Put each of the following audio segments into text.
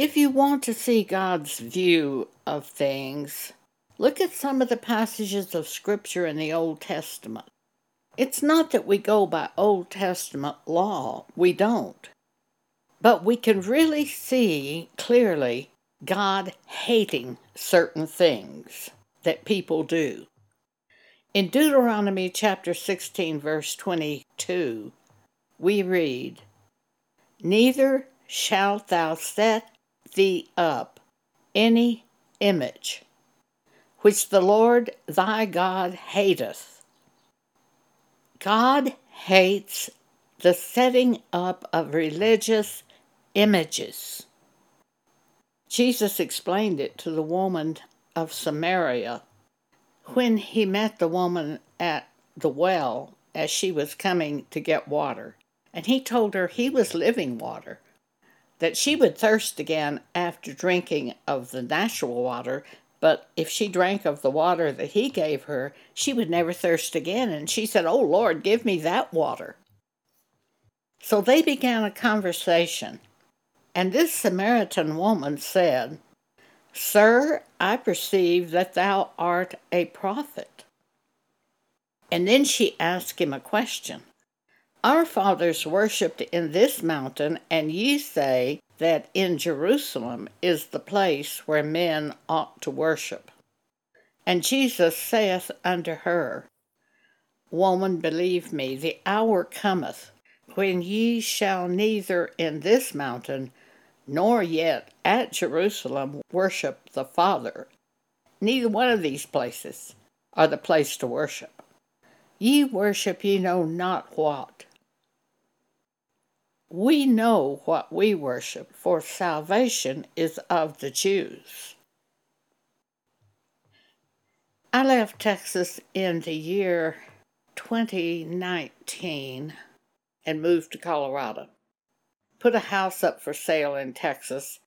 If you want to see God's view of things, look at some of the passages of Scripture in the Old Testament. It's not that we go by Old Testament law, we don't. But we can really see clearly God hating certain things that people do. In Deuteronomy chapter 16, verse 22, we read, Neither shalt thou set thee up any image which the Lord thy God hateth. God hates the setting up of religious images. Jesus explained it to the woman of Samaria when he met the woman at the well as she was coming to get water. And he told her he was living water, that she would thirst again after drinking of the natural water, but if she drank of the water that he gave her, she would never thirst again. And she said, Oh Lord, give me that water. So they began a conversation. And this Samaritan woman said, Sir, I perceive that thou art a prophet. And then she asked him a question. Our fathers worshipped in this mountain, and ye say that in Jerusalem is the place where men ought to worship. And Jesus saith unto her, Woman, believe me, the hour cometh when ye shall neither in this mountain nor yet at Jerusalem worship the Father. Neither one of these places are the place to worship. Ye worship ye know not what. We know what we worship, for salvation is of the Jews. I left Texas in the year 2019 and moved to Colorado put a house up for sale in Texas.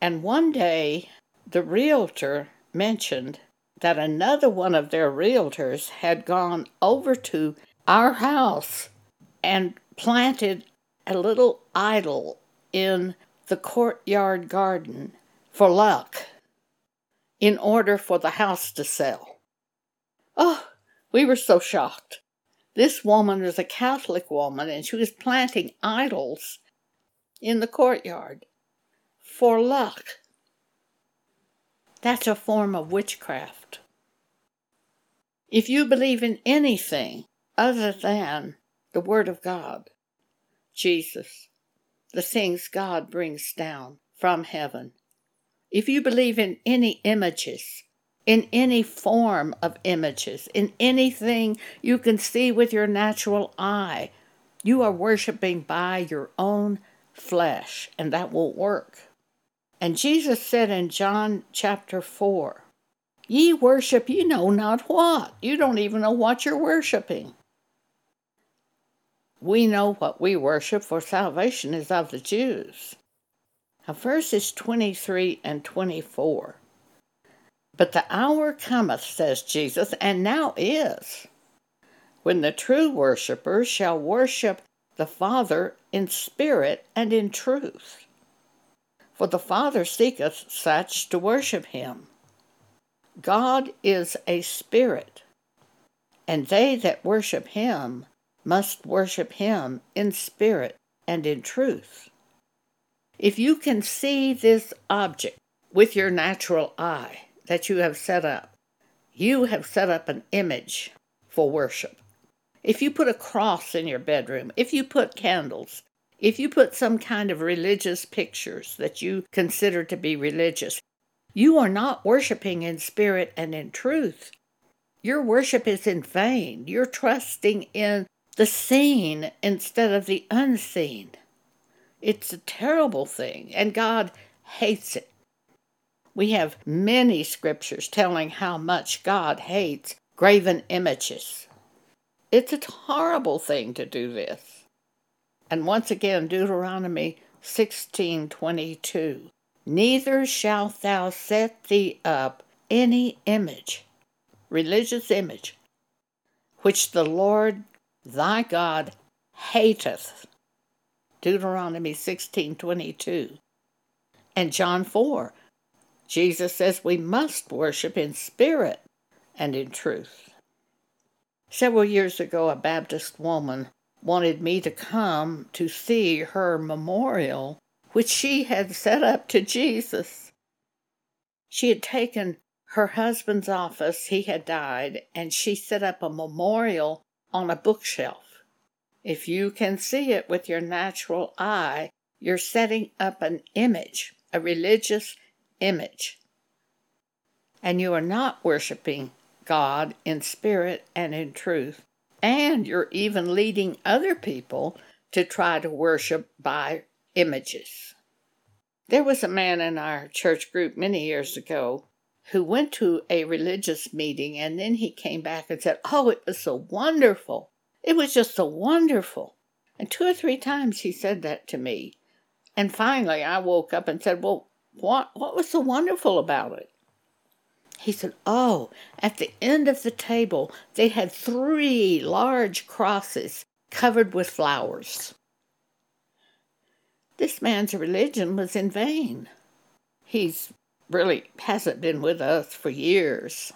And one day, the realtor mentioned that another one of their realtors had gone over to our house and planted a little idol in the courtyard garden for luck in order for the house to sell. Oh, we were so shocked. This woman was a Catholic woman and she was planting idols in the courtyard for luck. That's a form of witchcraft. If you believe in anything other than the Word of God, Jesus, the things God brings down from heaven, if you believe in any images, in any form of images, in anything you can see with your natural eye, you are worshiping by your own flesh, and that won't work. And Jesus said in John chapter 4, Ye worship ye know not what. You don't even know what you're worshiping. We know what we worship, for salvation is of the Jews. Now, verses 23 and 24. But the hour cometh, says Jesus, and now is, when the true worshippers shall worship the Father in spirit and in truth. For the Father seeketh such to worship him. God is a spirit, and they that worship him must worship him in spirit and in truth. If you can see this object with your natural eye that you have set up, you have set up an image for worship. If you put a cross in your bedroom, if you put candles, if you put some kind of religious pictures that you consider to be religious, you are not worshiping in spirit and in truth. Your worship is in vain. You're trusting in the seen instead of the unseen. It's a terrible thing, and God hates it. We have many scriptures telling how much God hates graven images. It's a horrible thing to do this. And once again, Deuteronomy 16:22. Neither shalt thou set thee up any image, religious image, which the Lord thy God hateth. Deuteronomy 16:22. And John 4, Jesus says we must worship in spirit and in truth. Several years ago, a Baptist woman wanted me to come to see her memorial, which she had set up to Jesus. She had taken her husband's office, he had died, and she set up a memorial on a bookshelf. If you can see it with your natural eye, you're setting up an image, a religious image. And you are not worshiping God in spirit and in truth. And you're even leading other people to try to worship by images. There was a man in our church group many years ago who went to a religious meeting and then he came back and said, Oh, it was so wonderful. It was just so wonderful. And two or three times he said that to me. And finally I woke up and said, Well, what, what was so wonderful about it? He said, Oh, at the end of the table, they had three large crosses covered with flowers. This man's religion was in vain. He's really hasn't been with us for years.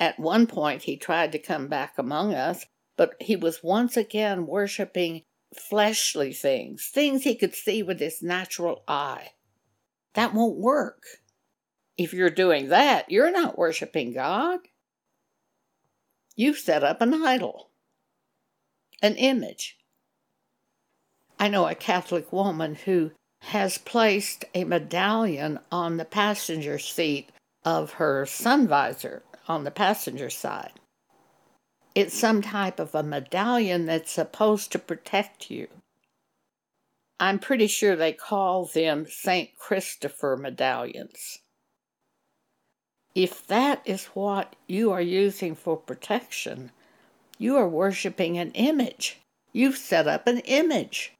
At one point, he tried to come back among us, but he was once again worshiping fleshly things, things he could see with his natural eye. That won't work. If you're doing that, you're not worshiping God. You've set up an idol, an image. I know a Catholic woman who has placed a medallion on the passenger seat of her sun visor on the passenger side. It's some type of a medallion that's supposed to protect you. I'm pretty sure they call them St. Christopher medallions. If that is what you are using for protection, you are worshiping an image. You've set up an image.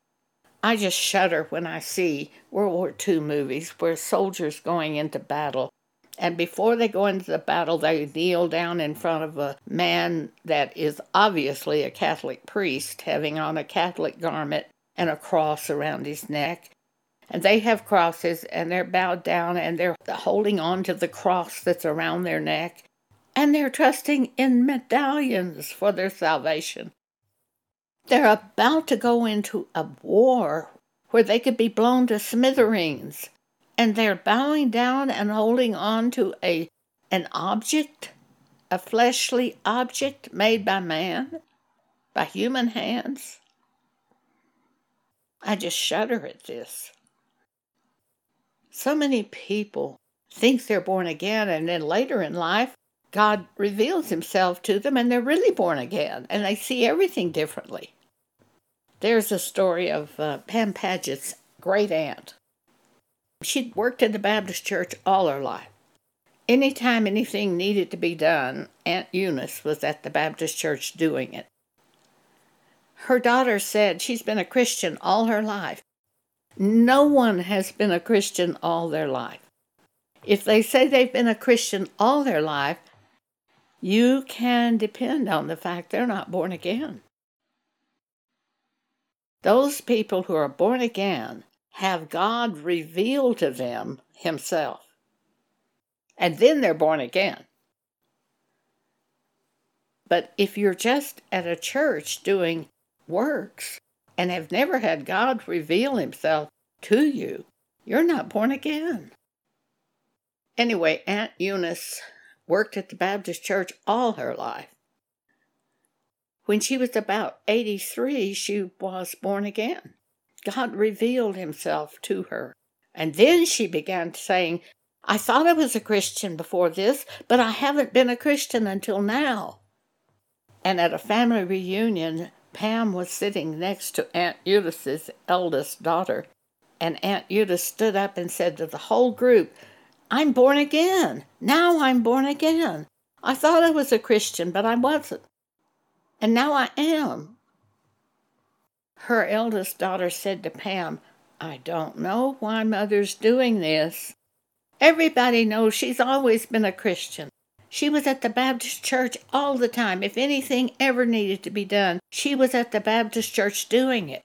I just shudder when I see World War II movies where soldiers going into battle, and before they go into the battle, they kneel down in front of a man that is obviously a Catholic priest, having on a Catholic garment and a cross around his neck. And they have crosses, and they're bowed down, and they're holding on to the cross that's around their neck, and they're trusting in medallions for their salvation. They're about to go into a war where they could be blown to smithereens, and they're bowing down and holding on to a an object, a fleshly object made by man, by human hands. I just shudder at this. So many people think they're born again, and then later in life, God reveals himself to them and they're really born again and they see everything differently. There's a story of uh, Pam Paget's great aunt. She'd worked in the Baptist church all her life. Anytime anything needed to be done, Aunt Eunice was at the Baptist church doing it. Her daughter said she's been a Christian all her life. No one has been a Christian all their life. If they say they've been a Christian all their life, you can depend on the fact they're not born again. Those people who are born again have God revealed to them Himself. And then they're born again. But if you're just at a church doing works and have never had God reveal Himself to you, you're not born again. Anyway, Aunt Eunice worked at the Baptist church all her life. When she was about 83, she was born again. God revealed himself to her. And then she began saying, I thought I was a Christian before this, but I haven't been a Christian until now. And at a family reunion, Pam was sitting next to Aunt Eunice's eldest daughter. And Aunt Eunice stood up and said to the whole group, I'm born again. Now I'm born again. I thought I was a Christian, but I wasn't. And now I am. Her eldest daughter said to Pam, I don't know why Mother's doing this. Everybody knows she's always been a Christian. She was at the Baptist church all the time. If anything ever needed to be done, she was at the Baptist church doing it.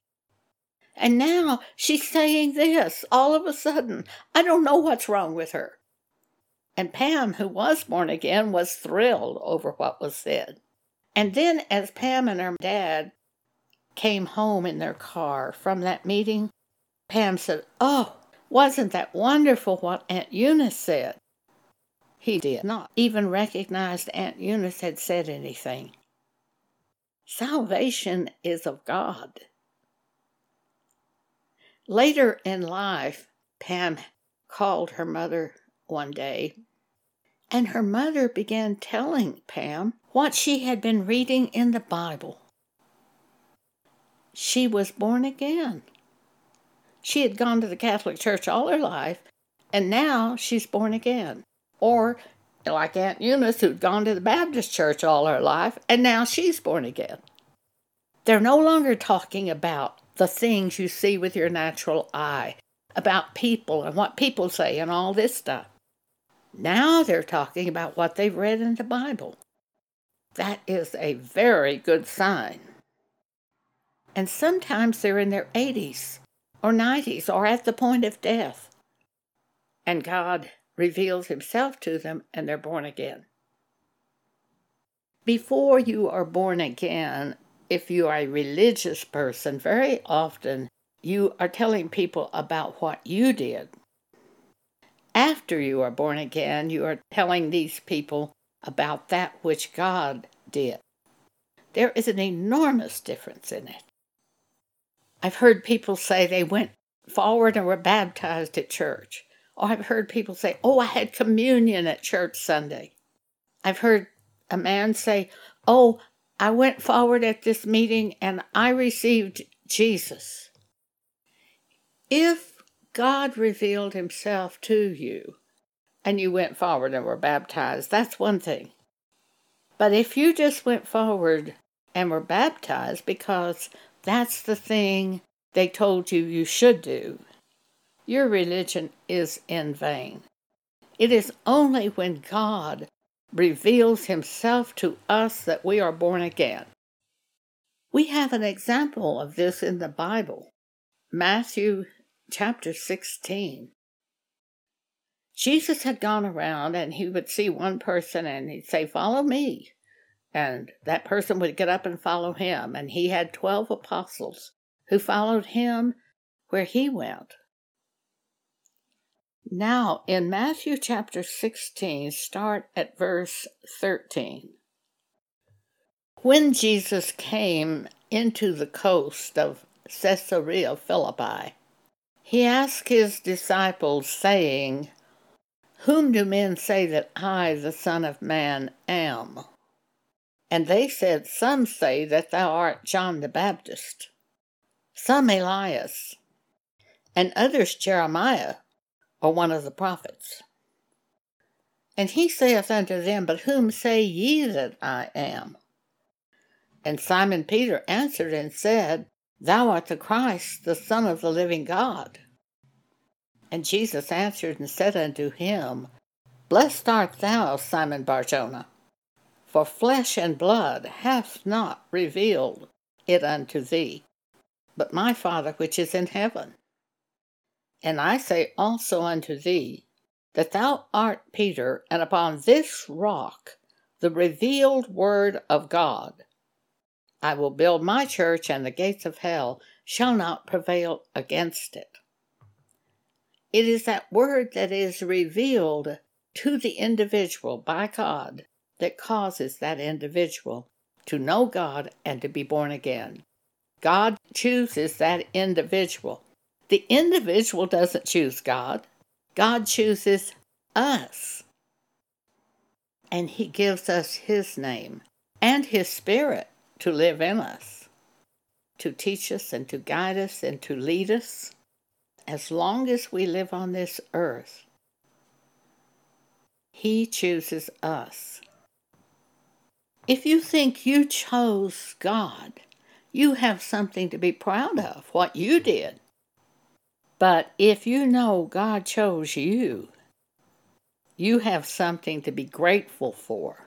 And now she's saying this all of a sudden. I don't know what's wrong with her. And Pam, who was born again, was thrilled over what was said. And then, as Pam and her dad came home in their car from that meeting, Pam said, Oh, wasn't that wonderful what Aunt Eunice said? He did not even recognize Aunt Eunice had said anything. Salvation is of God. Later in life, Pam called her mother one day, and her mother began telling Pam what she had been reading in the Bible. She was born again. She had gone to the Catholic Church all her life, and now she's born again. Or like Aunt Eunice, who'd gone to the Baptist church all her life, and now she's born again. They're no longer talking about the things you see with your natural eye, about people and what people say and all this stuff. Now they're talking about what they've read in the Bible. That is a very good sign. And sometimes they're in their 80s or 90s or at the point of death. And God reveals himself to them and they're born again. Before you are born again, if you are a religious person, very often you are telling people about what you did. After you are born again, you are telling these people about that which God did. There is an enormous difference in it. I've heard people say they went forward and were baptized at church. Or I've heard people say, Oh, I had communion at church Sunday. I've heard a man say, Oh, I went forward at this meeting and I received Jesus. If God revealed himself to you and you went forward and were baptized, that's one thing. But if you just went forward and were baptized because that's the thing they told you you should do, your religion is in vain. It is only when God reveals himself to us that we are born again. We have an example of this in the Bible. Matthew chapter 16. Jesus had gone around and he would see one person and he'd say, Follow me. And that person would get up and follow him. And he had 12 apostles who followed him where he went. Now, in Matthew chapter 16, start at verse 13. When Jesus came into the coast of Caesarea Philippi, he asked his disciples, saying, Whom do men say that I, the Son of Man, am? And they said, Some say that thou art John the Baptist, some Elias, and others Jeremiah or one of the prophets. And he saith unto them, But whom say ye that I am? And Simon Peter answered and said, Thou art the Christ, the Son of the living God. And Jesus answered and said unto him, Blessed art thou, Simon Barjona, for flesh and blood hath not revealed it unto thee, but my Father which is in heaven. And I say also unto thee, that thou art Peter, and upon this rock, the revealed word of God, I will build my church, and the gates of hell shall not prevail against it. It is that word that is revealed to the individual by God that causes that individual to know God and to be born again. God chooses that individual the individual doesn't choose God, God chooses us. And He gives us His name and His Spirit to live in us, to teach us and to guide us and to lead us as long as we live on this earth. He chooses us. If you think you chose God, you have something to be proud of, what you did. But if you know God chose you, you have something to be grateful for.